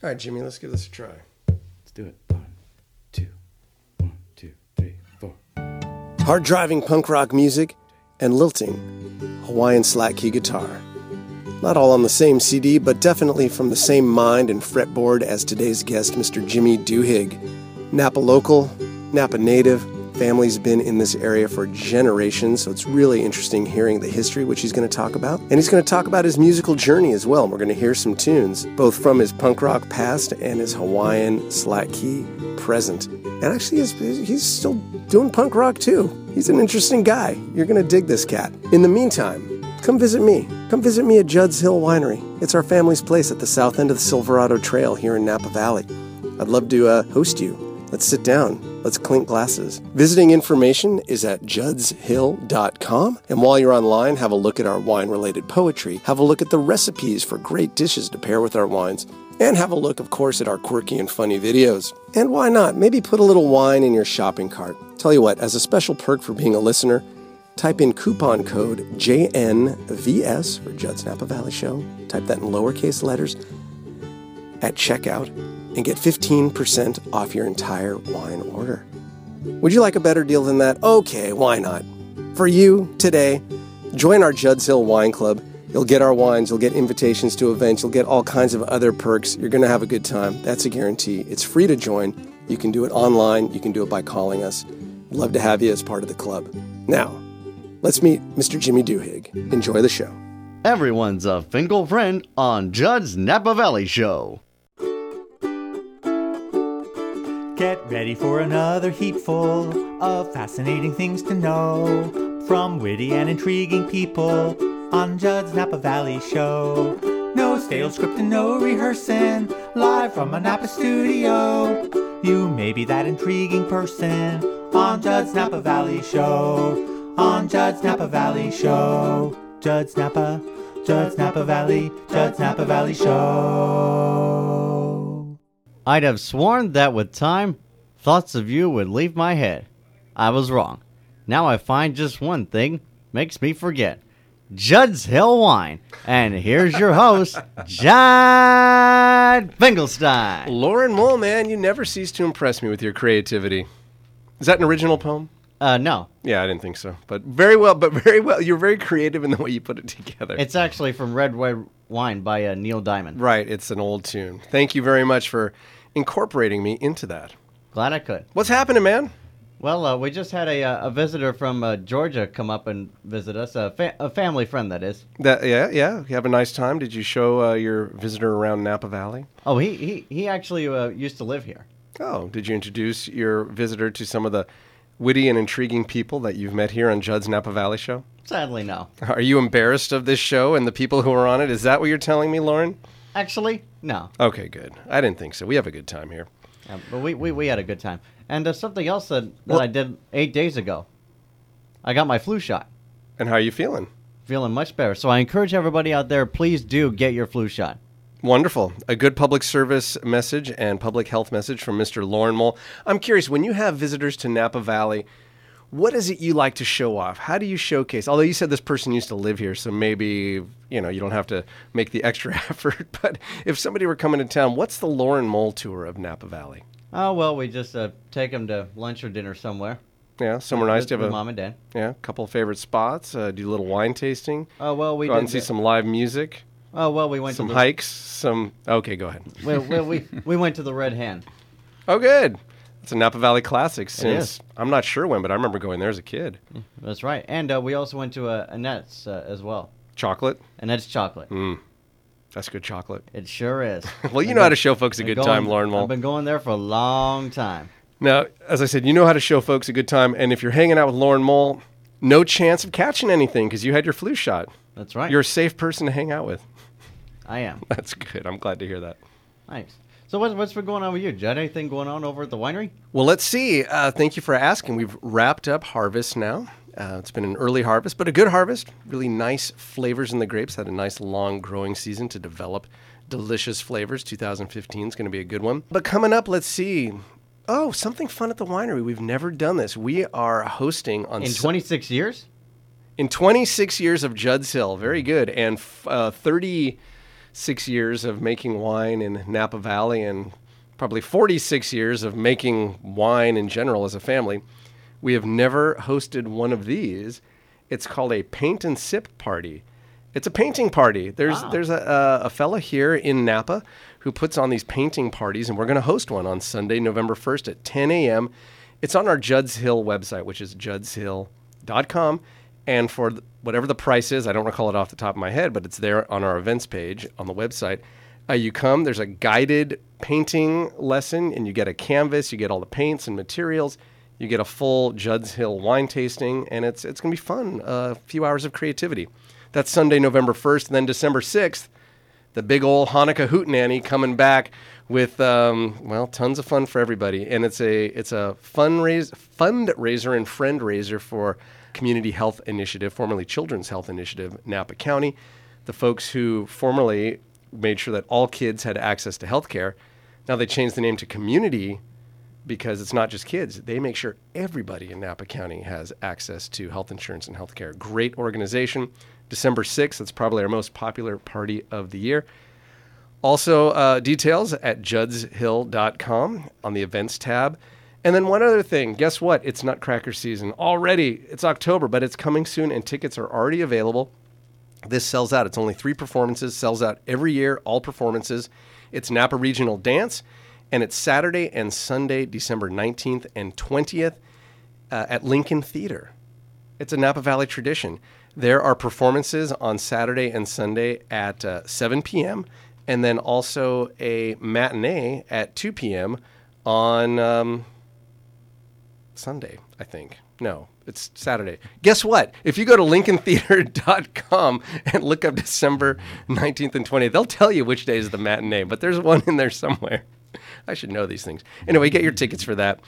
All right, Jimmy, let's give this a try. Let's do it. One, two, one, two, three, four. Hard driving punk rock music and lilting Hawaiian slack key guitar. Not all on the same CD, but definitely from the same mind and fretboard as today's guest, Mr. Jimmy Duhigg. Napa local, Napa native, family's been in this area for generations, so it's really interesting hearing the history, which he's going to talk about. And he's going to talk about his musical journey as well. We're going to hear some tunes, both from his punk rock past and his Hawaiian slack key present. And actually, he's, he's still doing punk rock too. He's an interesting guy. You're going to dig this cat. In the meantime, come visit me. Come visit me at Judd's Hill Winery. It's our family's place at the south end of the Silverado Trail here in Napa Valley. I'd love to uh, host you. Let's sit down. Let's clink glasses. Visiting information is at juddshill.com. And while you're online, have a look at our wine related poetry. Have a look at the recipes for great dishes to pair with our wines. And have a look, of course, at our quirky and funny videos. And why not? Maybe put a little wine in your shopping cart. Tell you what, as a special perk for being a listener, type in coupon code JNVS for Judd's Napa Valley Show. Type that in lowercase letters at checkout and get 15% off your entire wine order. Would you like a better deal than that? Okay, why not? For you today, join our Judd's Hill Wine Club. You'll get our wines, you'll get invitations to events, you'll get all kinds of other perks. You're going to have a good time. That's a guarantee. It's free to join. You can do it online, you can do it by calling us. Love to have you as part of the club. Now, let's meet Mr. Jimmy Duhigg. Enjoy the show. Everyone's a Finkel friend on Judd's Napa Valley Show. Get ready for another heapful of fascinating things to know from witty and intriguing people on Judd's Napa Valley Show. No stale script and no rehearsing, live from a Napa studio. You may be that intriguing person on Judd's Napa Valley Show. On Judd's Napa Valley Show. Judd's Napa, Judd's Napa Valley, Judd's Napa Valley Show. I'd have sworn that with time, thoughts of you would leave my head. I was wrong. Now I find just one thing makes me forget. Judd's Hill Wine. And here's your host, Judd Finkelstein. Lauren Mole, man, you never cease to impress me with your creativity. Is that an original poem? Uh, no, Yeah, I didn't think so. But very well, but very well. You're very creative in the way you put it together. it's actually from Red Red Wine by uh, Neil Diamond. right, it's an old tune. Thank you very much for incorporating me into that. Glad I could. What's happening, man? Well, uh, we just had a, uh, a visitor from uh, Georgia come up and visit us, a, fa- a family friend, that is. That yeah, yeah. You have a nice time. Did you show uh, your visitor around Napa Valley? Oh, he, he, he actually uh, used to live here. Oh, did you introduce your visitor to some of the witty and intriguing people that you've met here on Judd's Napa Valley show? Sadly, no. Are you embarrassed of this show and the people who are on it? Is that what you're telling me, Lauren? Actually, no. Okay, good. I didn't think so. We have a good time here. Uh, but we, we, we had a good time. And uh, something else that, that Well- I did eight days ago. I got my flu shot. And how are you feeling? Feeling much better. So I encourage everybody out there, please do get your flu shot. Wonderful. A good public service message and public health message from Mr. Lauren Mole. I'm curious, when you have visitors to Napa Valley, what is it you like to show off? How do you showcase? Although you said this person used to live here, so maybe, you know, you don't have to make the extra effort. But if somebody were coming to town, what's the Lauren Mole tour of Napa Valley? Oh, well, we just uh, take them to lunch or dinner somewhere. Yeah, somewhere nice to have a mom and dad. yeah, couple of favorite spots. Uh, do a little wine tasting. Oh, well, we Go did and see the- some live music, Oh, well, we went some to the, hikes, some. Okay, go ahead. we, we, we, we went to the Red Hen. Oh, good. It's a Napa Valley classic since. I'm not sure when, but I remember going there as a kid. That's right. And uh, we also went to uh, Annette's uh, as well. Chocolate. Annette's Chocolate. Mm, that's good chocolate. It sure is. Well, you I've know how to show folks a been good time, Lauren Mole. I've been going there for a long time. Now, as I said, you know how to show folks a good time, and if you're hanging out with Lauren Mole, no chance of catching anything because you had your flu shot. That's right. You're a safe person to hang out with. I am. That's good. I'm glad to hear that. Nice. So what, what's been going on with you, Judd? Anything going on over at the winery? Well, let's see. Uh, thank you for asking. We've wrapped up harvest now. Uh, it's been an early harvest, but a good harvest. Really nice flavors in the grapes. Had a nice long growing season to develop delicious flavors. 2015 is going to be a good one. But coming up, let's see. Oh, something fun at the winery. We've never done this. We are hosting on In Su- 26 years? in 26 years of Judd's Hill. Very good. And f- uh, six years of making wine in Napa Valley and probably 46 years of making wine in general as a family, we have never hosted one of these. It's called a paint and sip party. It's a painting party. There's Wow. there's a, a, a fella here in Napa who puts on these painting parties, and we're going to host one on Sunday, November 1st at 10 a.m. It's on our Judd's Hill website, which is juddshill.com. And for whatever the price is, I don't recall it off the top of my head, but it's there on our events page on the website. Uh, you come, there's a guided painting lesson, and you get a canvas, you get all the paints and materials, you get a full Judd's Hill wine tasting, and it's, it's going to be fun. A few hours of creativity. That's Sunday, November 1st. And then December 6th, the big old Hanukkah hootenanny coming back with um, well tons of fun for everybody, and it's a it's a fundraise fundraiser and friend raiser for Community Health Initiative, formerly Children's Health Initiative, Napa County, the folks who formerly made sure that all kids had access to health care. Now they changed the name to Community because it's not just kids. They make sure everybody in Napa County has access to health insurance and health care. Great organization. December 6th, that's probably our most popular party of the year. Also, uh, details at juddshill.com on the events tab. And then one other thing, guess what? It's Nutcracker season already. It's October, but it's coming soon, and tickets are already available. This sells out. It's only three performances, sells out every year, all performances. It's Napa Regional Dance, and it's Saturday and Sunday, December 19th and 20th uh, at Lincoln Theater. It's a Napa Valley tradition. There are performances on Saturday and Sunday at uh, 7 p.m., and then also a matinee at 2 p.m. on um, Sunday, I think. No, it's Saturday. Guess what? If you go to lincolntheater.com and look up December 19th and 20th, they'll tell you which day is the matinee, but there's one in there somewhere. I should know these things. Anyway, get your tickets for that.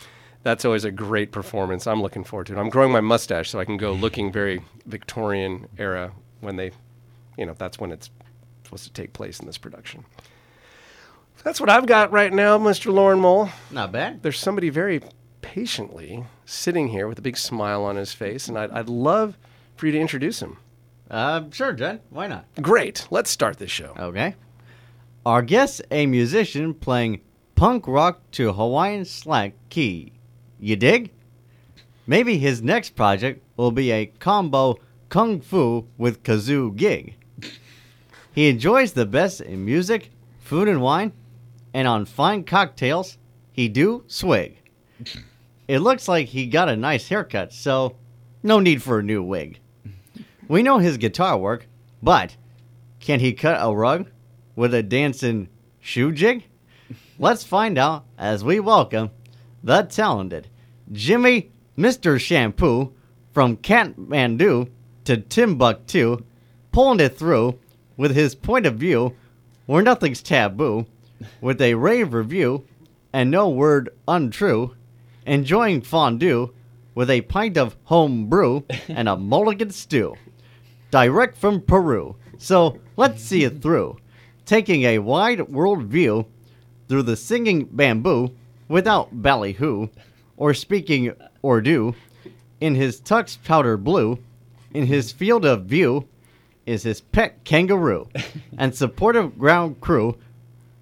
That's always a great performance. I'm looking forward to it. I'm growing my mustache so I can go looking very Victorian era when they, you know, that's when it's supposed to take place in this production. That's what I've got right now, Mr. Lauren Mole Not bad. there's somebody very patiently sitting here with a big smile on his face, and I'd, I'd love for you to introduce him. Uh, sure, Judd. Why not? Great. Let's start this show. Okay. Our guest, a musician playing punk rock to Hawaiian slack key. You dig? Maybe his next project will be a combo kung fu with kazoo gig. He enjoys the best in music, food and wine, and on fine cocktails, he do swig. It looks like he got a nice haircut, so no need for a new wig. We know his guitar work, but can he cut a rug with a dancing shoe jig? Let's find out as we welcome the talented Jimmy Mr. Shampoo from Kathmandu to Timbuktu, pulling it through with his point of view where nothing's taboo, with a rave review and no word untrue, enjoying fondue with a pint of home brew and a mulligan stew direct from Peru. So let's see it through. Taking a wide world view through the singing bamboo without ballyhoo or speaking Urdu. In his tux powder blue, in his field of view, is his pet kangaroo and supportive ground crew,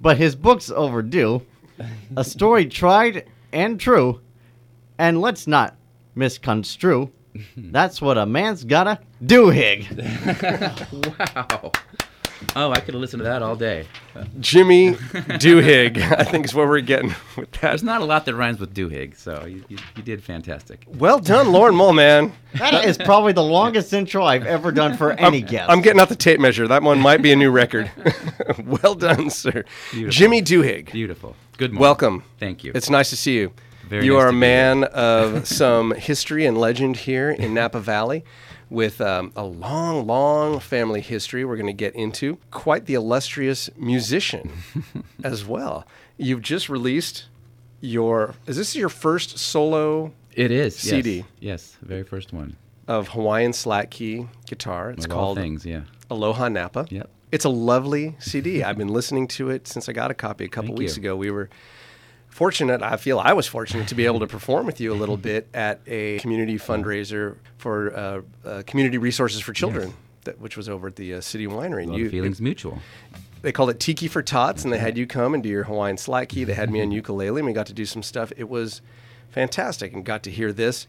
but his book's overdue. A story tried and true, and let's not misconstrue. That's what a man's gotta do, Hig. Wow. Oh, I could listen to that all day. Jimmy Duhigg, I think is what we're getting with that. There's not a lot that rhymes with Duhigg, so you, you, you did fantastic. Well done, Lauren Mole, man. That is probably the longest intro I've ever done for any guest. I'm getting out the tape measure. That one might be a new record. well done, sir. Beautiful. Jimmy Duhigg, Beautiful. Good morning. welcome. Thank you. It's nice to see you. Very you nice are a man of some history and legend here in Napa Valley with um, a long, long family history we're going to get into. Quite the illustrious musician as well. You've just released your, is this your first solo it is. CD. Yes, the very first one. of Hawaiian slack key guitar? It's Of called things, yeah. Aloha Napa. Yep. It's a lovely CD. I've been listening to it since I got a copy a couple Thank weeks you. ago. We were fortunate, I feel I was fortunate to be able to perform with you a little bit at a community fundraiser for uh, uh, community resources for children, Yes. that, which was over at the uh, City Winery. A And lot you, feelings mutual. they called it Tiki for Tots, and they had you come and do your Hawaiian slack key. They had me on ukulele, and we got to do some stuff. It was fantastic, and got to hear this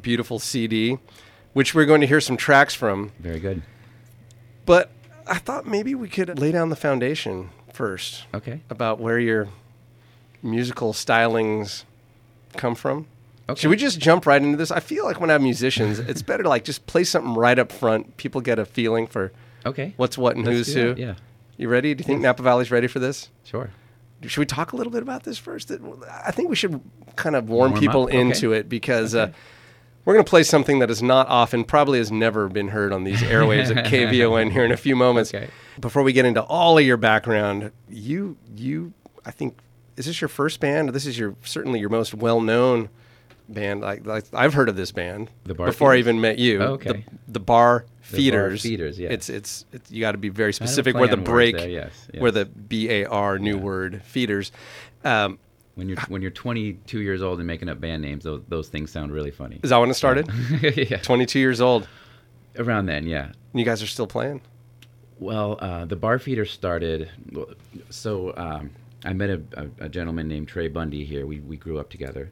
beautiful CD, which we're going to hear some tracks from. Very good. But I thought maybe we could lay down the foundation first Okay. about where your musical stylings come from. Okay. Should we just jump right into this? I feel like when I have musicians, it's better to like just play something right up front. People get a feeling for Okay. what's what and Let's who's who. that, Yeah. You ready? Do you think Napa Valley's ready for this? Sure. Should we talk a little bit about this first? I think we should kind of warm, Warm people? Okay. into it because uh, we're going to play something that is not often, probably has never been heard on these airwaves at KVON here in a few moments. Okay. Before we get into all of your background, you you I think is this your first band? This is your certainly your most well known band. Like, like I've heard of this band The Bar before I even met you. Oh, okay. The, the Bar The Bar Feeders. Feeders, yeah. It's it's, it's you got to be very Kind of a specific where the break there, yes, where the B A R new word feeders. Um, When you're when you're 22 years old and making up band names, those those things sound really funny. is that when it started? yeah. 22 years old. Around then, yeah. And you guys are still playing? Well, uh, the bar feeder started. So um, I met a, a, a gentleman named Trey Bundy here. We, we grew up together.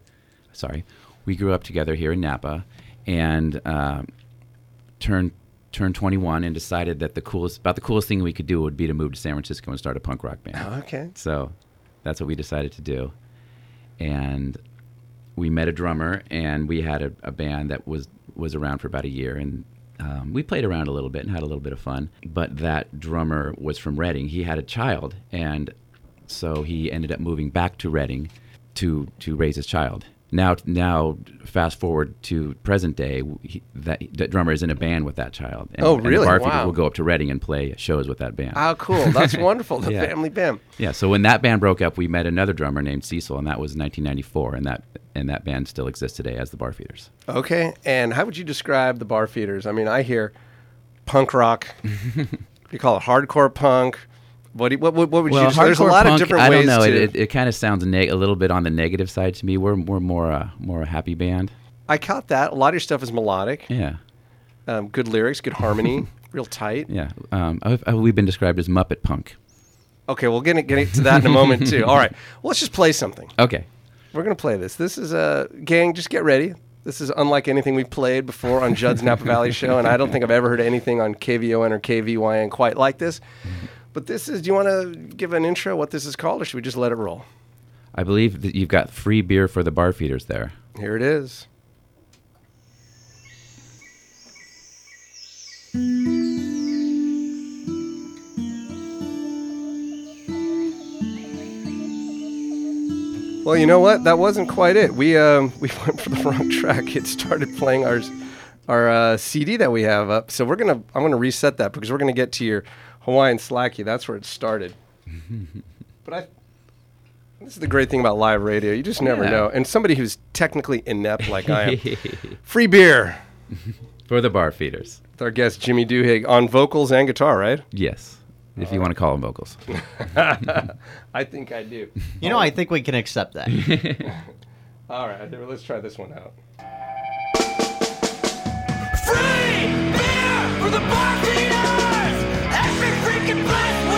Sorry, we grew up together here in Napa, and um turned turned 21 and decided that the coolest about the coolest thing we could do would be to move to San Francisco and start a punk rock band. Okay. So that's what we decided to do. And we met a drummer, and we had a, a band that was was around for about a year, and um, we played around a little bit and had a little bit of fun. But that drummer was from Redding. He had a child, and so he ended up moving back to Redding to to raise his child. Now, now, fast forward to present day, he, that that drummer is in a band with that child. And, Oh, and the really? Bar Feeders Wow. will go up to Redding and play shows with that band. Oh, cool. That's wonderful. The Yeah. family band. Yeah, so when that band broke up, we met another drummer named Cecil, and that was 1994, and that and that band still exists today as the Bar Feeders. Okay. And how would you describe the bar feeders? I mean, I hear punk rock. you call it hardcore punk. What, do you, what, what, would you Well, say? There's a lot punk, of different I don't know. to. It, it, it kind of sounds neg- a little bit on the negative side to me. We're we're more a more a happy band. I caught that. A lot of your stuff is melodic. Yeah, Um, good lyrics, good harmony, real tight. yeah. Um, I've, I've- we've been described as Muppet punk. Okay, we'll get, get to that in a moment, too. All right. Well, let's just play something. Okay. We're going to play this. This is a gang, just get ready. This is unlike anything we've played before on Judd's Napa Valley show, and I don't think I've ever heard anything on KVON or KVYN quite like this. But this is, do you want to give an intro what this is called, or should we just let it roll? I believe that you've got free beer for the Bar Feeders there. Here it is. Well, you know what? That wasn't quite it. We um, we went for the wrong track. It started playing our our uh, CD that we have up. So we're gonna I'm gonna reset that because we're gonna get to your Hawaiian Slack key. That's where it started. but I this is the great thing about live radio. You just never Yeah. know. And somebody who's technically inept like I am. Free beer for the Bar Feeders. with our guest Jimmy Duhigg on vocals and guitar, right? Yes, if you want to call them vocals. I think I do. You know, I think we can accept that. All right, there- let's try this one out. Free beer for the bartenders! Every freaking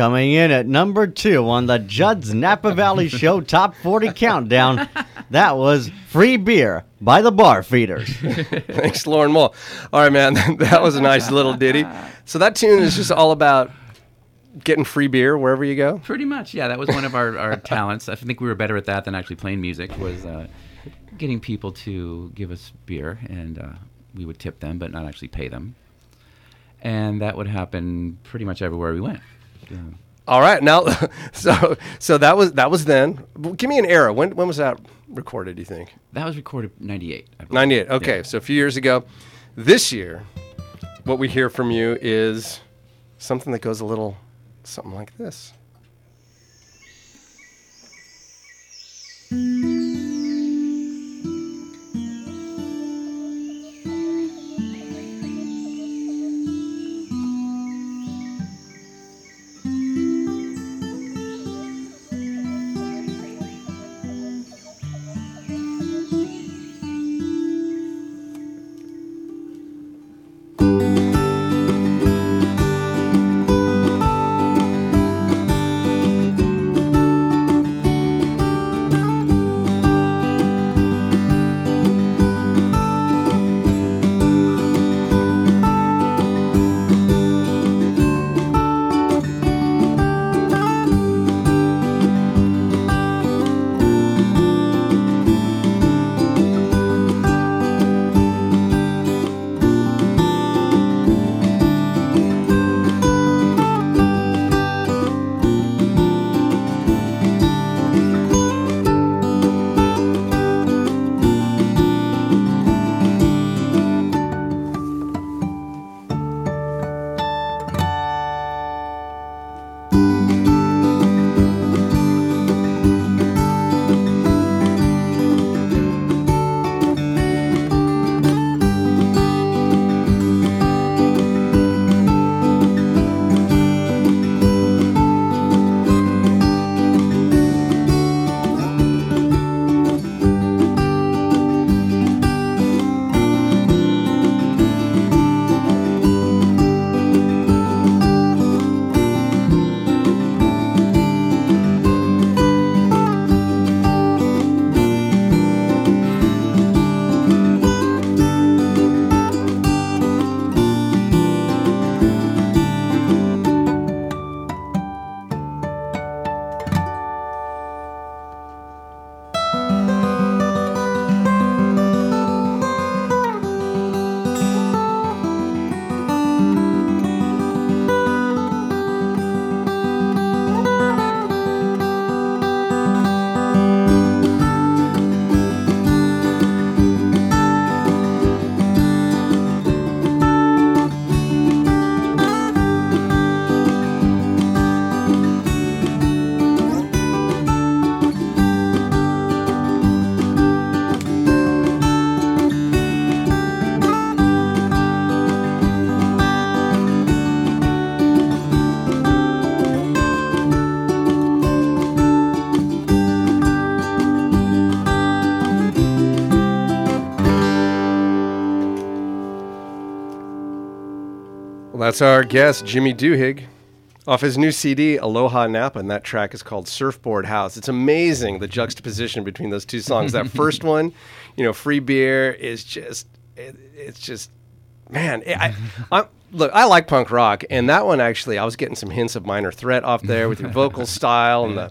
coming in at number two on the Judd's Napa Valley Show Top 40 Countdown. That was Free Beer by the Bar Feeders. Thanks, Lauren Mull. All right, man, that was a nice little ditty. So that tune is just all about getting free beer wherever you go. Pretty much, yeah. That was one of our, our talents. I think we were better at that than actually playing music. Was uh, getting people to give us beer, and uh, we would tip them, but not actually pay them. And that would happen pretty much everywhere we went. Yeah. All right, now, so so that was that was then. Give me an era. When when was that recorded? Do you think? That was recorded '98. Ninety eight. Okay, Yeah. so a few years ago. This year, what we hear from you is something that goes a little something like this. That's our guest, Jimmy Duhigg, off his new CD, Aloha Napa, and that track is called Surfboard House. It's amazing the juxtaposition between those two songs. that first one, you know, Free Beer, is just, it, it's just, man, I, I, look, I like punk rock, and that one actually, I was getting some hints of Minor Threat off there with your vocal style and the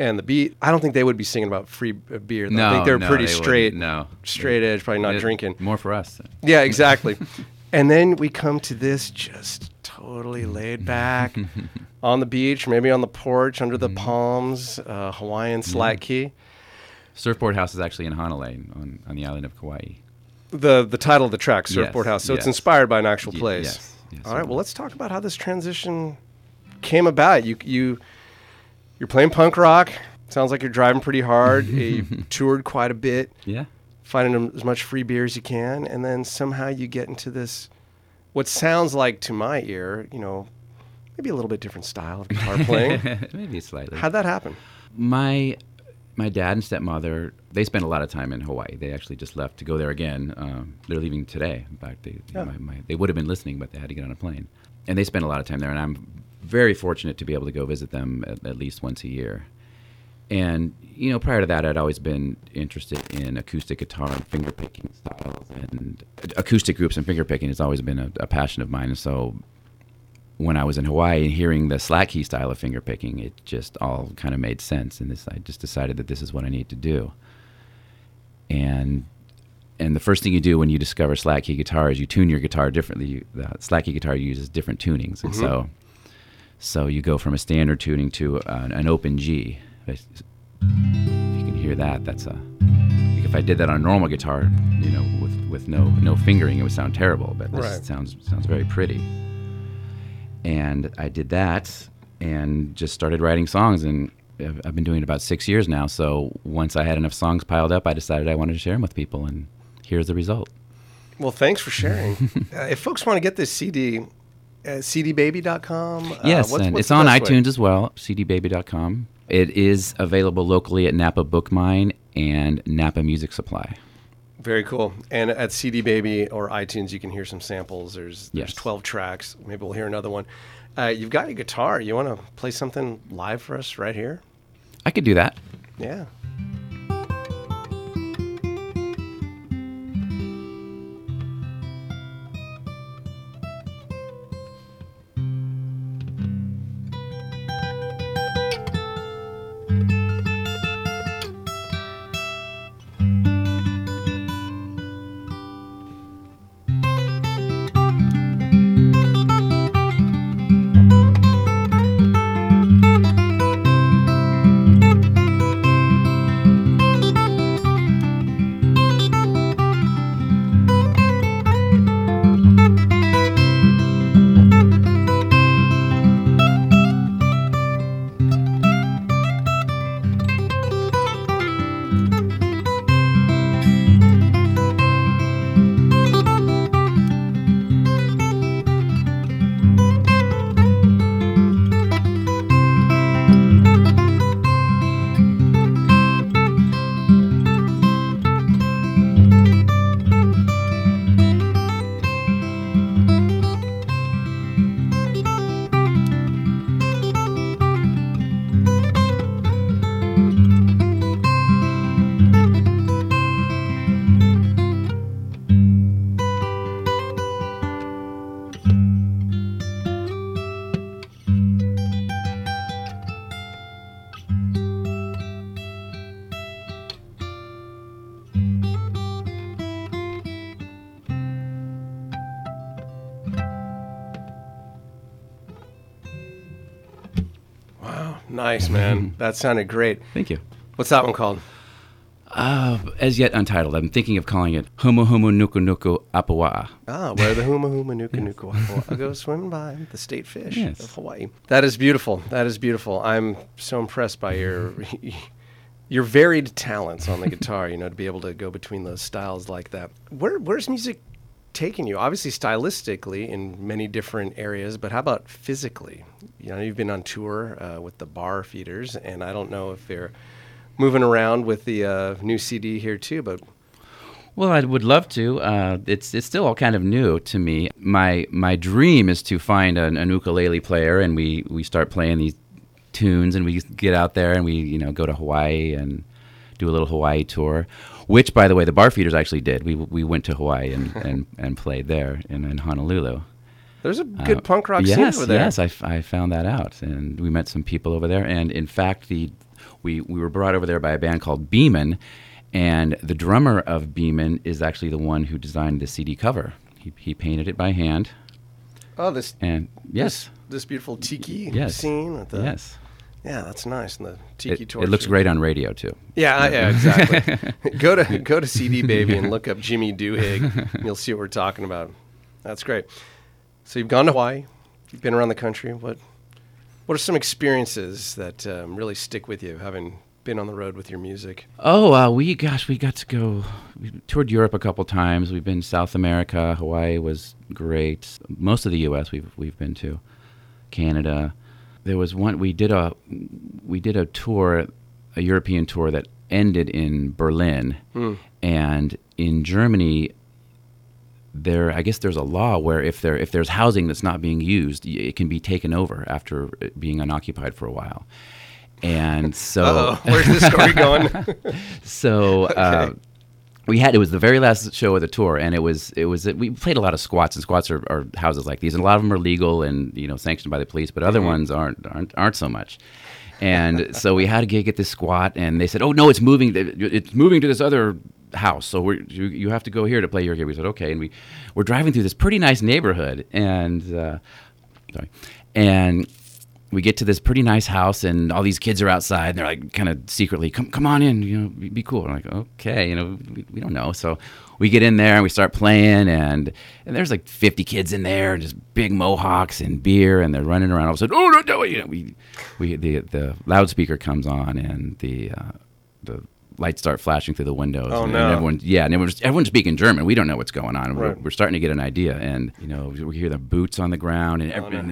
and the beat. I don't think they would be singing about free uh, beer. Though. I No, think they're no, pretty they wouldn't. straight, No. straight edge, probably not It- drinking. More for us. Yeah, exactly. And then we come to this just totally laid back on the beach, maybe on the porch under the palms, uh, Hawaiian slack key. Surfboard House is actually in Hanalei on, on the island of Kauai. The the title of the track, Yes, Surfboard House. So it's inspired by an actual Ye- place. yes, yes, All right. Well, let's talk about how this transition came about. You you you're playing punk rock. Sounds like you're driving pretty hard. you toured quite a bit. Yeah. Finding as much free beer as you can, and then somehow you get into this, what sounds like to my ear, you know, maybe a little bit different style of guitar playing. Maybe slightly. How'd that happen? my my dad and stepmother they spent a lot of time in Hawaii. They actually just left to go there again. Um, they're leaving today. In fact, they Yeah. my, my, they would have been listening, but they had to get on a plane. And they spent a lot of time there. And I'm very fortunate to be able to go visit them at, at least once a year. And you know, prior to that, I'd always been interested in acoustic guitar and finger picking styles, and acoustic groups and finger picking has always been a, a passion of mine. And so, when I was in Hawaii and hearing the slack key style of finger picking, it just all kind of made sense. And this, I just decided that this is what I need to do. And and the first thing you do when you discover slack key guitar is you tune your guitar differently. You, the slack key guitar uses different tunings, and mm-hmm. so so you go from a standard tuning to an, an open G. If you can hear that, that's a. If I did that on a normal guitar, you know, with, with no no fingering, it would sound terrible. But this Right. sounds sounds very pretty. And I did that, and just started writing songs, and I've I've been doing it about six years now. So once I had enough songs piled up, I decided I wanted to share them with people, and here's the result. Well, thanks for sharing. uh, if folks want to get this CD, uh, cdbaby.com. Uh, Yes, what's- and what's it's on best way? iTunes as well, cdbaby.com. It is available locally at Napa Bookmine and Napa Music Supply. Very cool. And at CD Baby or iTunes, you can hear some samples. There's there's Yes. 12 tracks. Maybe we'll hear another one. Uh, you've got your guitar. You want to play something live for us right here? I could do that. Yeah. Nice, man. that sounded great. Thank you. What's that one called? Uh, as yet untitled. I'm thinking of calling it Humu Humu Nuku Nuku Apua'a. Ah, where the huma huma Nuku nuka waka go swimming by the state fish Yes. of Hawaii. That is beautiful. That is beautiful. I'm so impressed by your your varied talents on the guitar. You know, to be able to go between those styles like that. Where where's music taking you? Obviously, stylistically in many different areas, but how about physically? You know, you've been on tour uh, with the Bar Feeders, and I don't know if they're moving around with the uh, new CD here too, but Well, I would love to. Uh, it's it's still all kind of new to me. My my dream is to find an, an ukulele player, and we, we start playing these tunes, and we get out there, and we you know go to Hawaii and do a little Hawaii tour. Which, by the way, the Bar Feeders actually did. We we went to Hawaii and, and, and played there in, in Honolulu. there's a good Uh, punk rock yes, scene over there. Yes, I, f- I found that out, and we met some people over there. And in fact, the we we were brought over there by a band called Beeman, and the drummer of Beeman is actually the one who designed the CD cover. He, he painted it by hand, Oh, this and yes, this, this beautiful tiki Yes. scene with the yes, yeah, that's nice. And the tiki it, torch. it looks great on radio too. Yeah, I- yeah, exactly. go to go to CD Baby and look up Jimmy Doohig. and you'll see what we're talking about. That's great. So you've gone to Hawaii. You've been around the country. What what are some experiences that um, really stick with you, having been on the road with your music? Oh, uh, we gosh, we got to go. We toured Europe a couple times. We've been South America. Hawaii was great. Most of the U.S. we've we've been to. Canada. There was one we did a we did a tour, a European tour that ended in Berlin, and in Germany. there, I guess there's a law where if there if there's housing that's not being used, it can be taken over after being unoccupied for a while. And so, Oh, where's the story going? so uh, we had it was the very last show of the tour, and it was it was we played a lot of squats, and squats are, are houses like these, and a lot of them are legal and you know sanctioned by the police, but other ones aren't aren't aren't so much. And so we had a gig at this squat, and they said, "Oh no, it's moving. It's moving to this other house. So we're, you you have to go here to play your game." We said, "Okay," and we we're driving through this pretty nice neighborhood, and uh, sorry, and we get to this pretty nice house and all these kids are outside and they're like kind of secretly come come on in you know be, be cool. I'm like okay you know we, we don't know. So we get in there and we start playing and and there's like 50 kids in there and just big mohawks and beer and they're running around. All of a sudden oh no no you know we we the the loudspeaker comes on and the uh, the lights start flashing through the windows Oh, and, no. and everyone yeah and everyone's, everyone's speaking German. We don't know what's going on. We're, we're starting to get an idea and you know we hear the boots on the ground and everyone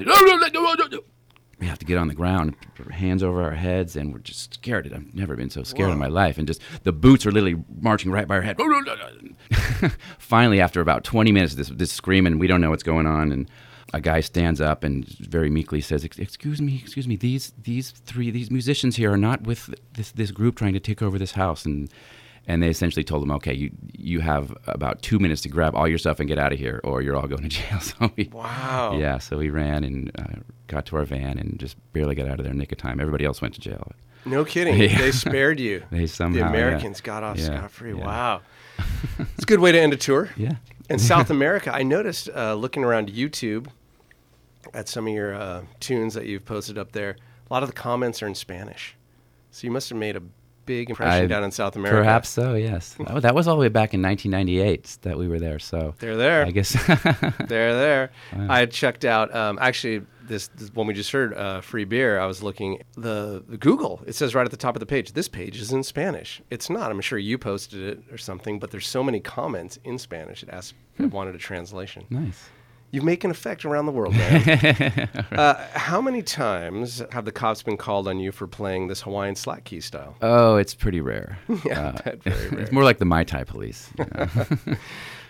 we have to get on the ground, put our hands over our heads, and we're just scared. I've never been so scared in my life. And just the boots are literally marching right by our head. Finally, after about 20 minutes, of this this screaming, we don't know what's going on, and a guy stands up and very meekly says, "Excuse me, excuse me. These these three these musicians here are not with this this group trying to take over this house." And and they essentially told him, "Okay, you you have about two minutes to grab all your stuff and get out of here, or you're all going to jail." So we, Wow. yeah, so we ran and uh, got to our van and just barely got out of there in nick of time. Everybody else went to jail. No kidding. Yeah. They spared you. They somehow, the yeah. Americans got off Yeah, scot free. yeah. Wow. it's a good way to end a tour. Yeah. In South America, I noticed uh, looking around YouTube at some of your uh, tunes that you've posted up there, a lot of the comments are in Spanish. So you must have made a big impression I- down in South America. Perhaps so. Yes. Oh, that was all the way back in 1998 that we were there. So They're there. I guess. They're there. I checked out um, actually this, this when we just heard uh, free beer. I was looking the, the Google. It says right at the top of the page. This page is in Spanish. It's not. I'm sure you posted it or something. But there's so many comments in Spanish. It asked. It wanted a translation. nice. You make an effect around the world, man. uh, how many times have the cops been called on you for playing this Hawaiian slack key style? Oh, it's pretty rare. Yeah, Uh, very rare. it's more like the Mai Tai police. you know.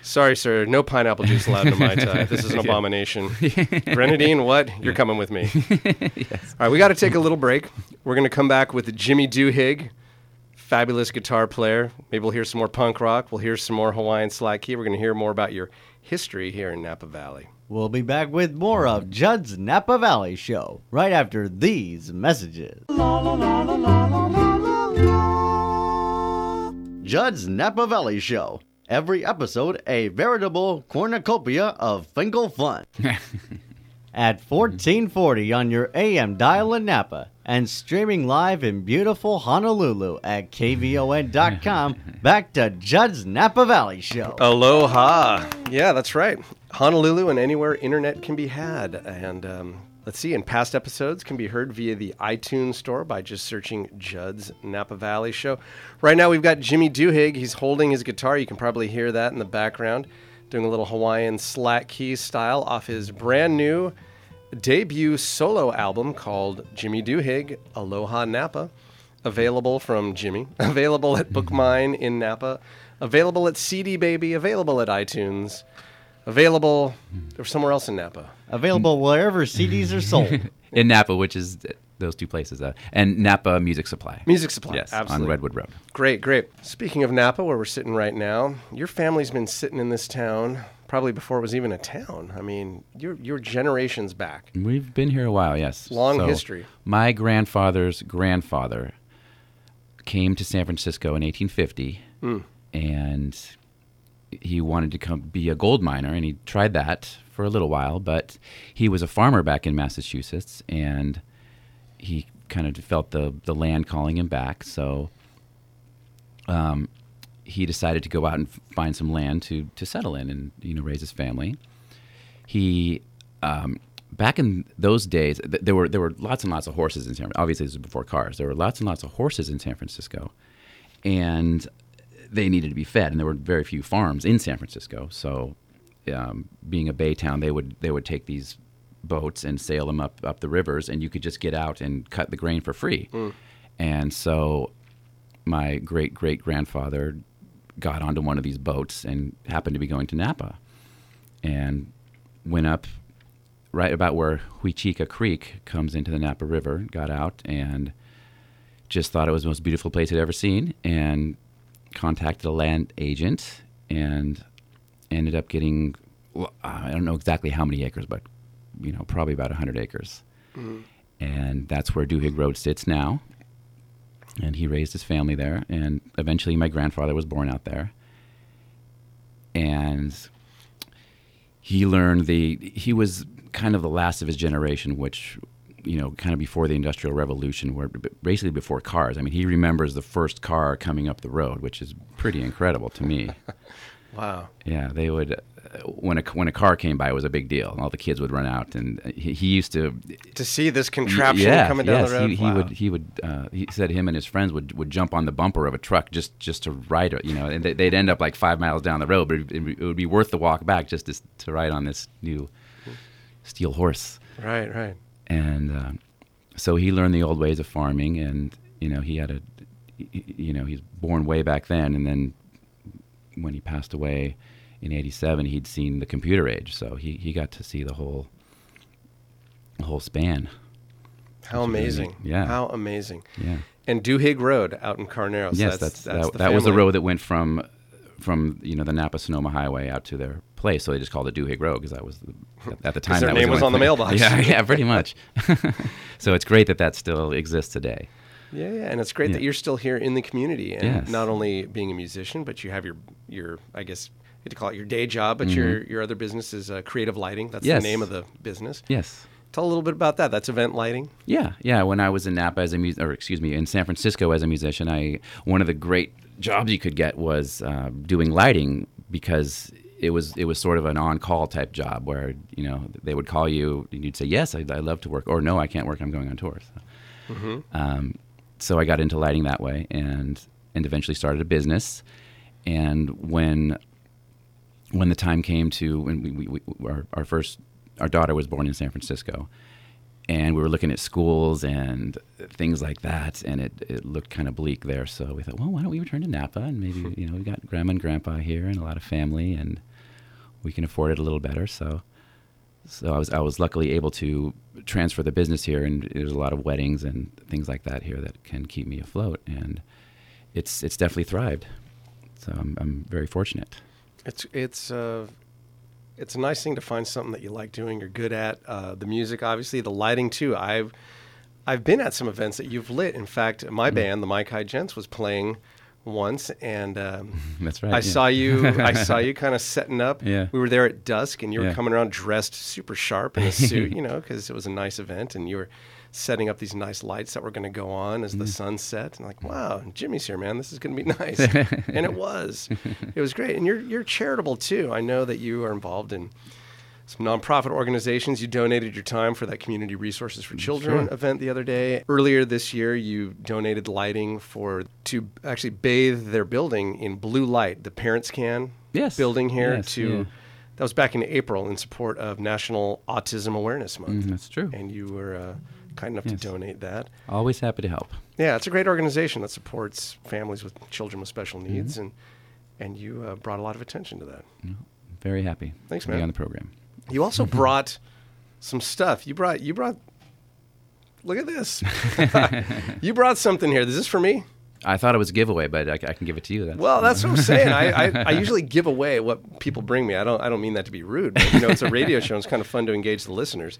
Sorry, sir. No pineapple juice allowed in my tie. This is an abomination. Grenadine, what? You're coming with me. yes. All right, we got to take a little break. We're going to come back with Jimmy Doohig, fabulous guitar player. Maybe we'll hear some more punk rock. We'll hear some more Hawaiian slack key. We're going to hear more about your history here in Napa Valley. We'll be back with more of Judd's Napa Valley Show right after these messages. Judd's Napa Valley Show. Every episode a veritable cornucopia of Finkel fun. At 1440 on your AM dial in Napa and streaming live in beautiful Honolulu at KVON.com. Back to Judd's Napa Valley Show. Aloha. Yeah, that's right. Honolulu and anywhere internet can be had. And um, let's see, and past episodes can be heard via the iTunes store by just searching Judd's Napa Valley Show. Right now, we've got Jimmy Doohig. He's holding his guitar. You can probably hear that in the background, doing a little Hawaiian slack key style off his brand new debut solo album called Jimmy Doohig Aloha Napa. Available from Jimmy. Available at Bookmine mm-hmm. in Napa. Available at CD Baby. Available at iTunes. Available or somewhere else in Napa. Available wherever CDs are sold. in Napa, which is th- those two places, uh, and Napa Music Supply. Music Supply. Yes, absolutely. on Redwood Road. Great, great. Speaking of Napa, where we're sitting right now, your family's been sitting in this town probably before it was even a town. I mean, you're, you're generations back. We've been here a while, yes. Long history. My grandfather's grandfather came to San Francisco in 1850, Hmm. and he wanted to come be a gold miner, and he tried that for a little while. But he was a farmer back in Massachusetts, and he kind of felt the the land calling him back. So um, he decided to go out and find some land to to settle in and you know raise his family. He um, back in those days th- there were there were lots and lots of horses in San. Francisco. Obviously, this was before cars. There were lots and lots of horses in San Francisco, and they needed to be fed, and there were very few farms in San Francisco. So, um, being a bay town, they would they would take these boats and sail them up up the rivers, and you could just get out and cut the grain for free. Hmm. And so, my great great grandfather got onto one of these boats and happened to be going to Napa, and went up right about where Huichica Creek comes into the Napa River. Got out and just thought it was the most beautiful place I'd ever seen, and contacted a land agent and ended up getting well, I don't know exactly how many acres, but you know probably about 100 acres. Mm-hmm. And that's where Duhigg Road sits now. And he raised his family there, and eventually my grandfather was born out there. And he learned the he was kind of the last of his generation, which you know, kind of before the Industrial Revolution, where basically before cars. I mean, he remembers the first car coming up the road, which is pretty incredible to me. Wow. Yeah, they would. When a when a car came by, it was a big deal. All the kids would run out, and he, he used to. To see this contraption yeah, coming down yes, the road. He, he wow. would. He would. Uh, he said him and his friends would, would jump on the bumper of a truck just just to ride it. You know, and they, they'd end up like five miles down the road, but it, it would be worth the walk back just to, to ride on this new steel horse Right, right. and uh, so he learned the old ways of farming and you know he had a you know he's born way back then and then when he passed away in 87 he'd seen the computer age so he, he got to see the whole the whole span How is really amazing. Yeah. How amazing. yeah And Duhigg Road out in Carneros. yes that's, that's, that, the that was the road that went from from you know the Napa Sonoma Highway out to their place so they just called it Duhigg Road because that was the, at the time their that name was only on the mailbox. yeah yeah pretty much so it's great that that still exists today Yeah, yeah, and it's great that you're still here in the community, and Yes. not only being a musician, but you have your your I guess to call it your day job, but your your other business is uh, creative lighting. That's Mm-hmm. Yes. the name of the business. yes Tell a little bit about that. That's event lighting. Yeah, yeah. When I was in Napa as a mus- or excuse me, in San Francisco as a musician, I one of the great jobs you could get was uh, doing lighting because it was it was sort of an on-call type job where you know they would call you and you'd say yes, I, I love to work, or no, I can't work, I'm going on tour. So, um, so I got into lighting that way and and eventually started a business. And when when the time came to when we, we, we our, our first our daughter was born in San Francisco, and we were looking at schools and things like that, and it, it looked kind of bleak there. So we thought, well, why don't we return to Napa and maybe hmm. you know we got grandma and grandpa here and a lot of family, and we can afford it a little better. So so I was I was luckily able to transfer the business here, and there's a lot of weddings and things like that here that can keep me afloat, and it's it's definitely thrived. So I'm I'm very fortunate. It's it's uh, it's a nice thing to find something that you like doing, you're good at. Uh, the music, obviously, the lighting too. I've I've been at some events that you've lit. In fact, my band, the Mike High Gents, was playing once, and um, That's right. I yeah. saw you. I saw you kind of setting up. Yeah. We were there at dusk, and you were Yeah. coming around dressed super sharp in a suit, you know, because it was a nice event, and you were setting up these nice lights that were going to go on as Mm. the sun set. And like, wow, Jimmy's here, man. This is going to be nice. and it was. It was great. And you're you're charitable too. I know that you are involved in some nonprofit organizations. You donated your time for that Community Resources for Children Sure. event the other day. Earlier this year, you donated lighting for to actually bathe their building in blue light. The parents can Yes. building here Yes, to. yeah. That was back in April in support of National Autism Awareness Month. Mm, that's true. And you were uh, kind enough Yes. to donate that. Always happy to help. Yeah, it's a great organization that supports families with children with special Mm-hmm. needs, and and you uh, brought a lot of attention to that. Very happy. Thanks, to be man. on the program. You also brought some stuff. You brought you brought. Look at this. you brought something here. Is this for me? I thought it was a giveaway, but I, I can give it to you. That's, Well, that's what I'm saying. I, I, I usually give away what people bring me. I don't I don't mean that to be rude. But, you know, it's a radio show. and It's kind of fun to engage the listeners.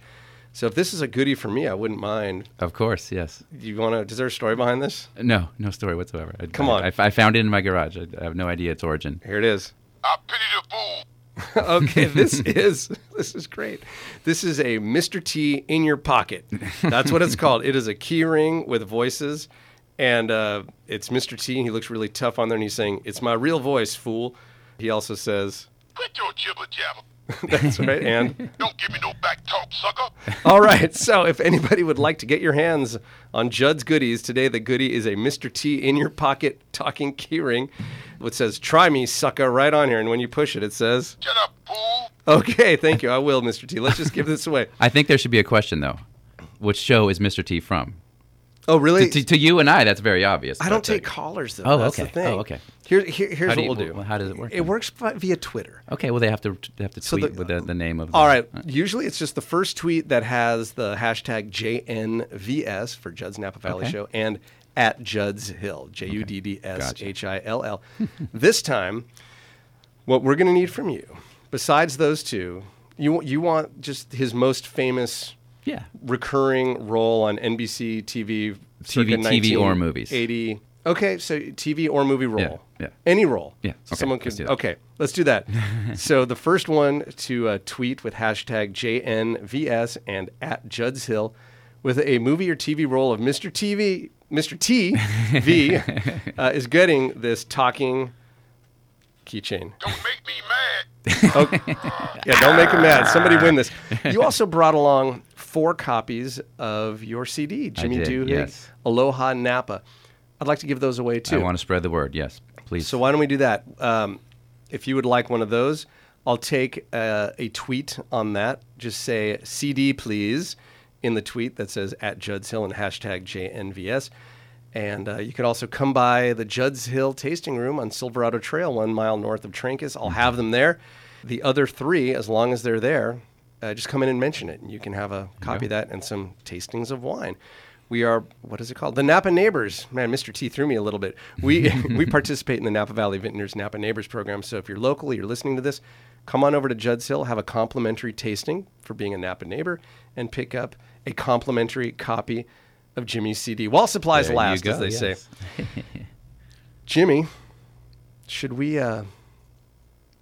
So if this is a goodie for me, I wouldn't mind. of course, yes. You want to? Is there a story behind this? No, no story whatsoever. I, Come on. I, I found it in my garage. I, I have no idea its origin. Here it is. I pity the fool. okay, this is this is great. This is a Mr. T in your pocket. That's what it's called. It is a key ring with voices, and uh, it's Mr. T. And he looks really tough on there, and he's saying, "It's my real voice, fool." He also says, Quit your jibber jabber. "That's right." And Don't give me no back talk, sucker. all right, so if anybody would like to get your hands on Judd's goodies today, the goodie is a Mr. T in your pocket talking keyring, which says "Try me, sucker," right on here, and when you push it, it says, Shut up, fool. "Okay, thank you, I will, Mr. T." Let's just give this away. I think there should be a question though. Which show is Mr. T from? Oh, really? To, to, to you and I, that's very obvious. I don't uh, take callers though. Oh, That's okay. The thing. Oh, okay. Here, here, here's what you- we'll do. how does it work It works vi- via Twitter. Okay, well they have to they have to So tweet the- with the, the name of. The, All right. uh, Usually it's just the first tweet that has the hashtag JNVS for Judd's Napa Valley Okay. Show and at Judd's Hill, J U D D S H I L L. This time, what we're going to need from you, besides those two, you you want just his most famous yeah. recurring role on NBC TV, circa TV or movies. 80. Okay, so TV or movie role. Yeah, yeah. Any role. Yeah, okay, Someone let's do that. Okay, let's do that. so the first one to uh, tweet with hashtag JNVS and at Judd's Hill with a movie or TV role of Mr. TV, Mr. T V uh, is getting this talking keychain. Don't make me mad. Okay. yeah, don't make him mad. Somebody win this. You also brought along four copies of your CD, Jimmy did, yes. Aloha Napa. I'd like to give those away too. I want to spread the word. Yes, please. So why don't we do that? Um, if you would like one of those, I'll take uh, a tweet on that. Just say CD, please, in the tweet that says at Judd's Hill and hashtag JNVS. And uh, you could also come by the Judd's Hill Tasting Room on Silverado Trail, one mile north of Trancas. I'll have them there. The other three, as long as they're there, uh, just come in and mention it, and you can have a copy of that and some tastings of wine. We are what is it called? The Napa Neighbors. Man, Mr. T threw me a little bit. We we participate in the Napa Valley Vintners Napa Neighbors program. So if you're local, you're listening to this, come on over to Judd's Hill, have a complimentary tasting for being a Napa neighbor, and pick up a complimentary copy of Jimmy's CD while supplies There last, as go, they yes. say. Jimmy, should we uh,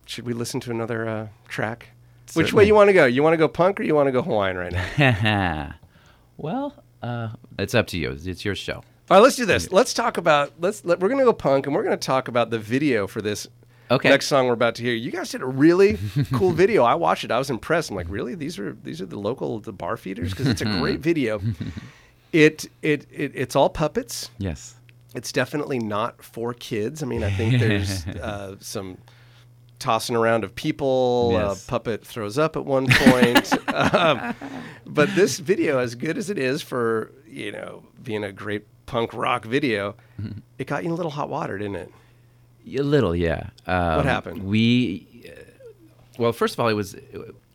should we listen to another uh, track? Which way you want to go? You want to go punk or you want to go Hawaiian right now? well, uh, it's up to you. It's, your show. All right, let's do this. Let's talk about let's let, we're gonna go punk and we're gonna talk about the video for this Okay. next song we're about to hear. You guys did a really cool video. I watched it. I was impressed. I'm like, really? These are these are the local the bar feeders because it's a great video. It, it it it's all puppets. Yes. It's definitely not for kids. I mean, I think there's uh, some tossing around of people. Yes. Uh, puppet throws up at one point. um, but this video, as good as it is for you know being a great punk rock video, Mm-hmm. it got you in a little hot water, didn't it? A little, yeah. Um, happened? We, uh, well, first of all, it was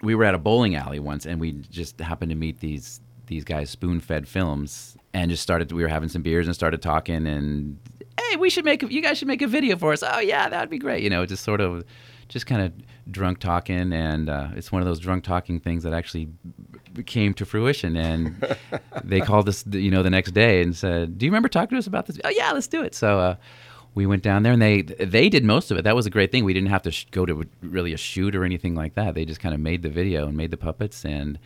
we were at a bowling alley once, and we just happened to meet these these guys, Spoon Fed Films, and just started. We were having some beers and started talking, and hey, we should make. A, you guys should make a video for us. Oh yeah, that'd be great. You know, just sort of, just kind of drunk talking, and uh, it's one of those drunk talking things that actually came to fruition. And they called us, you know, the next day and said, "Do you remember talking to us about this?" Oh yeah, let's do it. So. Uh, we went down there and they they did most of it. That was a great thing. We didn't have to sh- go to really a shoot or anything like that. They just kind of made the video and made the puppets and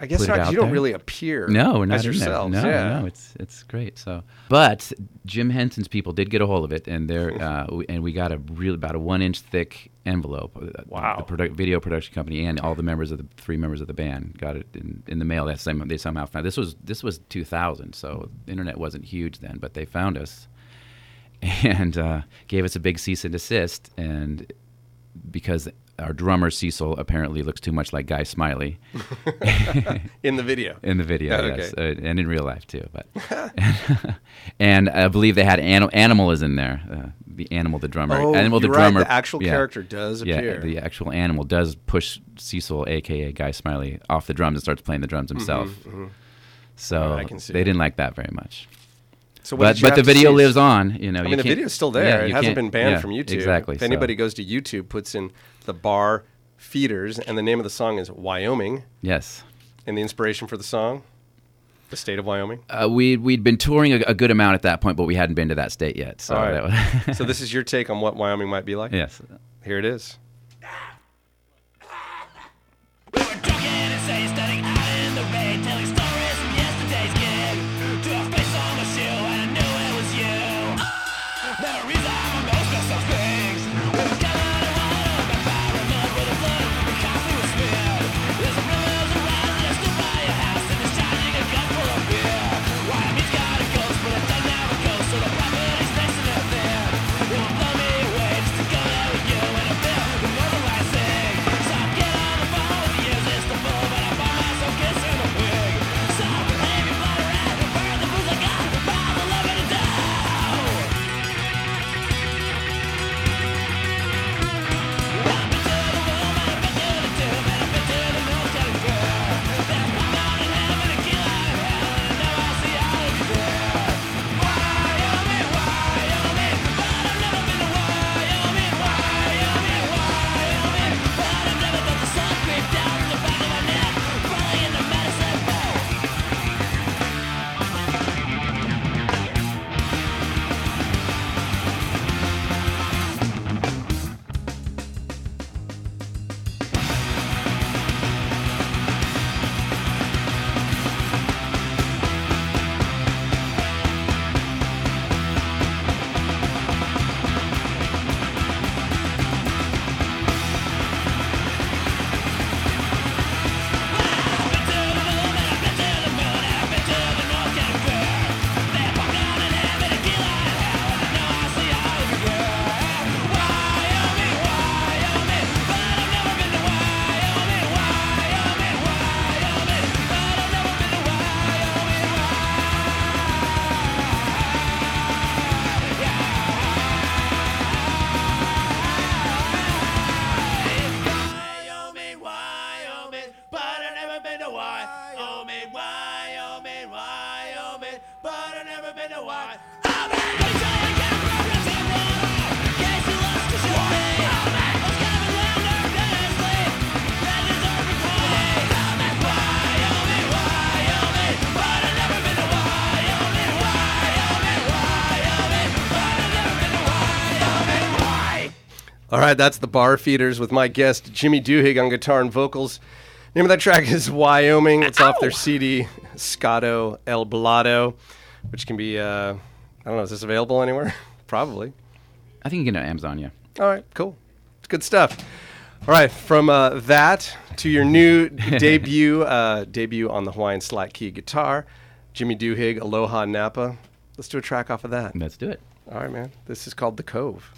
I guess not. you don't really appear. no, not as there. yourselves. No, yeah. no, it's it's great. So, but Jim Henson's people did get a hold of it, and they're uh, we- and we got a real about a one inch thick envelope. Uh, Wow. The produ- video production company and all the members of the three members of the band got it in, in the mail. That same they somehow found this was this was 2000, so the internet wasn't huge then, but they found us and uh, gave us a big cease and desist. And because our drummer Cecil apparently looks too much like Guy Smiley in the video. in the video, Yeah, yes, okay. uh, and in real life too. But and I believe they had Anim- Animal is in there, uh, the Animal, the drummer. Oh, Animal, the right, drummer. the actual yeah. character does Yeah, appear. the actual Animal does push Cecil, aka Guy Smiley, off the drums and starts playing the drums himself. So Mm-hmm, I can see they didn't like that very much. So But but the video lives on. You know, I you mean, the video's still there. you it hasn't been banned yeah, from YouTube. Exactly. If so- anybody goes to YouTube, puts in the bar feeders, and the name of the song is Wyoming, yes. and the inspiration for the song, the state of Wyoming. Uh, we we'd been touring a, a good amount at that point, but we hadn't been to that state yet. So All that right. was- so this is your take on what Wyoming might be like. yes. Here it is. Right, that's the Bar Feeders with my guest Jimmy Duhigg on guitar and vocals. Name of that track is Wyoming. It's off their CD Scotto El Blado, which can be uh, I don't know, is this available anywhere? Probably. I think you can get it on Amazon. Yeah. All right, cool. It's good stuff. All right, from uh, that to your new debut, uh, debut on the Hawaiian Slack Key guitar, Jimmy Duhigg, Aloha Napa. Let's do a track off of that. Let's do it. All right, man. This is called The Cove.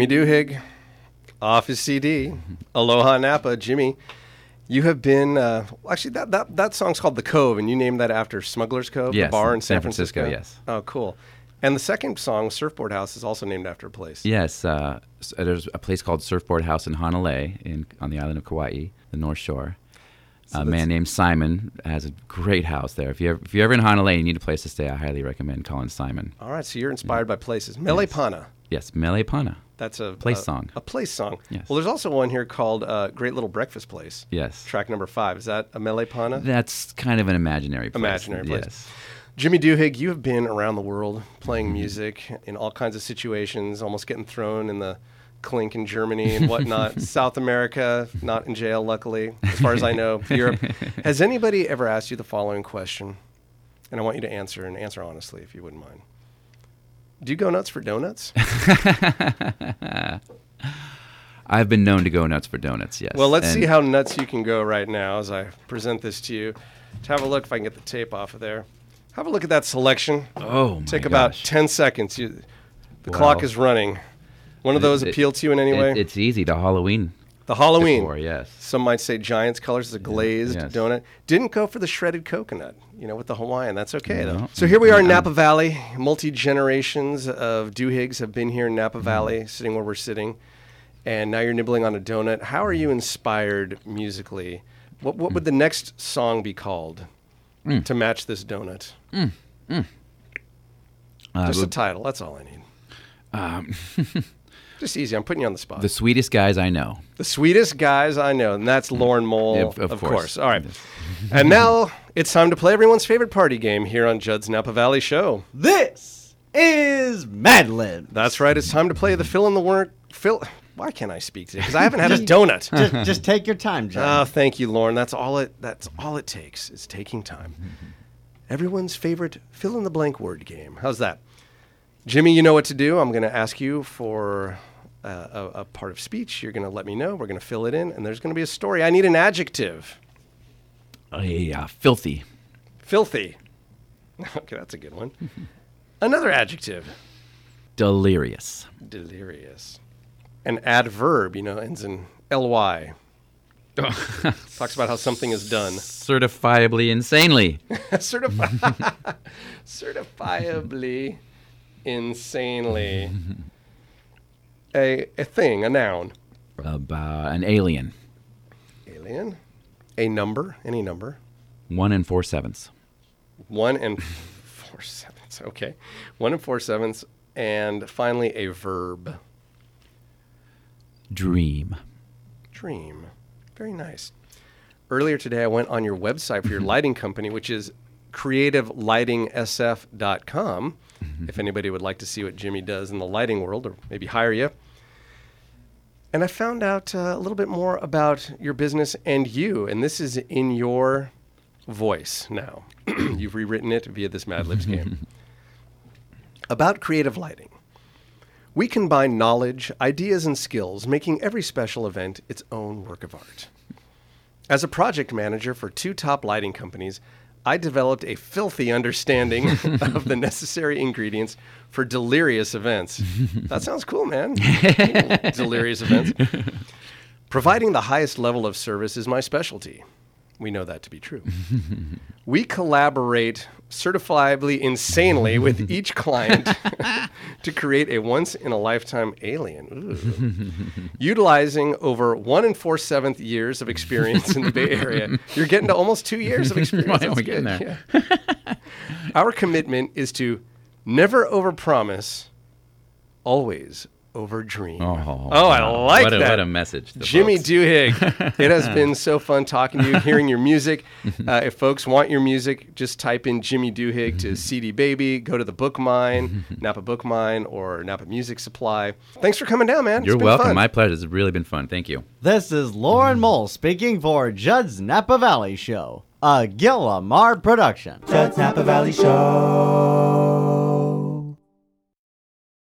Jimmy Duhigg, off his CD, Aloha Napa. Jimmy, you have been uh, actually that, that that song's called The Cove, and you named that after Smuggler's Cove, Yes, the bar in San, San Francisco, yes. Oh, cool. And the second song, Surfboard House, is also named after a place. Yes, uh, s- there's a place called Surfboard House in Hanalei, in on the island of Kauai, the North Shore. a man named Simon has a great house there. If you ever, if you're ever in Hanalei and you need a place to stay, I highly recommend calling Simon. All right, so you're inspired by places. Mele Pana. Yes, Mele Pana. That's a Place a- song. A place song. Yes. Well, there's also one here called uh, Great Little Breakfast Place. Yes. Track number five. Is that a Mele Pana? That's kind of an imaginary place. Imaginary place. Yes. Jimmy Duhigg, you have been around the world playing Mm-hmm. music in all kinds of situations, almost getting thrown in the clink in Germany and whatnot. South America, not in jail, luckily, as far as I know. Europe. Has anybody ever asked you the following question? And I want you to answer and answer honestly, if you wouldn't mind. Do you go nuts for donuts? I've been known to go nuts for donuts. Yes. Well, let's And- see how nuts you can go right now as I present this to you. To have a look if I can get the tape off of there. Have a look at that selection. Oh, my Take about 10 seconds. You, the Wow. clock is running. One of those It- appeal to you in any it- way? it's easy. The Halloween. The Halloween. decor, yes. Some might say Giants colors is a glazed yes. donut. Didn't go for the shredded coconut, you know, with the Hawaiian. That's okay, though. So here we are in Napa Valley. Multi generations of Duhiggs have been here in Napa Mm-hmm. Valley, sitting where we're sitting. And now you're nibbling on a donut. How are you inspired musically? What, what Mm. would the next song be called to match this donut? Uh, Just a title. That's all I need. um, Just easy. I'm putting you on the spot. the sweetest guys I know. The sweetest guys I know, and that's Lauren Mole, Yeah, of, of course. course. All right. and now it's time to play everyone's favorite party game here on Judd's Napa Valley Show. This is Madeline. That's right. It's time to play the fill in the work. Fill. Why can't I speak today? Because I haven't had a donut. just, just take your time, John. Oh, ah, thank you, Lauren. That's all it. That's all it takes. Is taking time. Everyone's favorite fill in the blank word game. How's that, Jimmy? You know what to do. I'm going to ask you for uh, a, a part of speech. You're going to let me know. We're going to fill it in, and there's going to be a story. I need an adjective. A uh, filthy. Filthy. Okay, that's a good one. Another adjective. Delirious. Delirious. An adverb, you know, ends in ly. Talks about how something is done. Certifiably insanely. Certifi- certifiably insanely. A, a thing, a noun. About an alien. Alien. A number, any number. One and four sevenths. One and four sevenths. Okay. One and four sevenths. And finally, a verb. Dream. Dream. Very nice. Earlier today, I went on your website for your lighting company, which is creativelightingsf.com. If anybody would like to see what Jimmy does in the lighting world or maybe hire you. And I found out uh, a little bit more about your business and you. And this is in your voice now. You've rewritten it via this Mad Libs game. about creative lighting. We combine knowledge, ideas, and skills, making every special event its own work of art. As a project manager for two top lighting companies, I developed a filthy understanding of the necessary ingredients for delirious events. That sounds cool, man. delirious events. Providing the highest level of service is my specialty. We know that to be true. we collaborate certifiably insanely with each client to create a once in a lifetime alien. Utilizing over one and four seventh years of experience in the Bay Area. You're getting to almost two years of experience. Why are we getting there? Yeah. Our commitment is to never overpromise, always overdream. Oh, oh I wow. like what a, that. What a message. to Jimmy folks. Duhigg. it has been so fun talking to you, hearing your music. Uh, if folks want your music, just type in Jimmy Duhigg to CD Baby, go to the Bookmine, Napa Bookmine, or Napa Music Supply. Thanks for coming down, man. You're It's been welcome. fun. My pleasure. It's really been fun. Thank you. This is Lauren Mole speaking for Judd's Napa Valley Show, a Gillamar production. Judd's Napa Valley Show.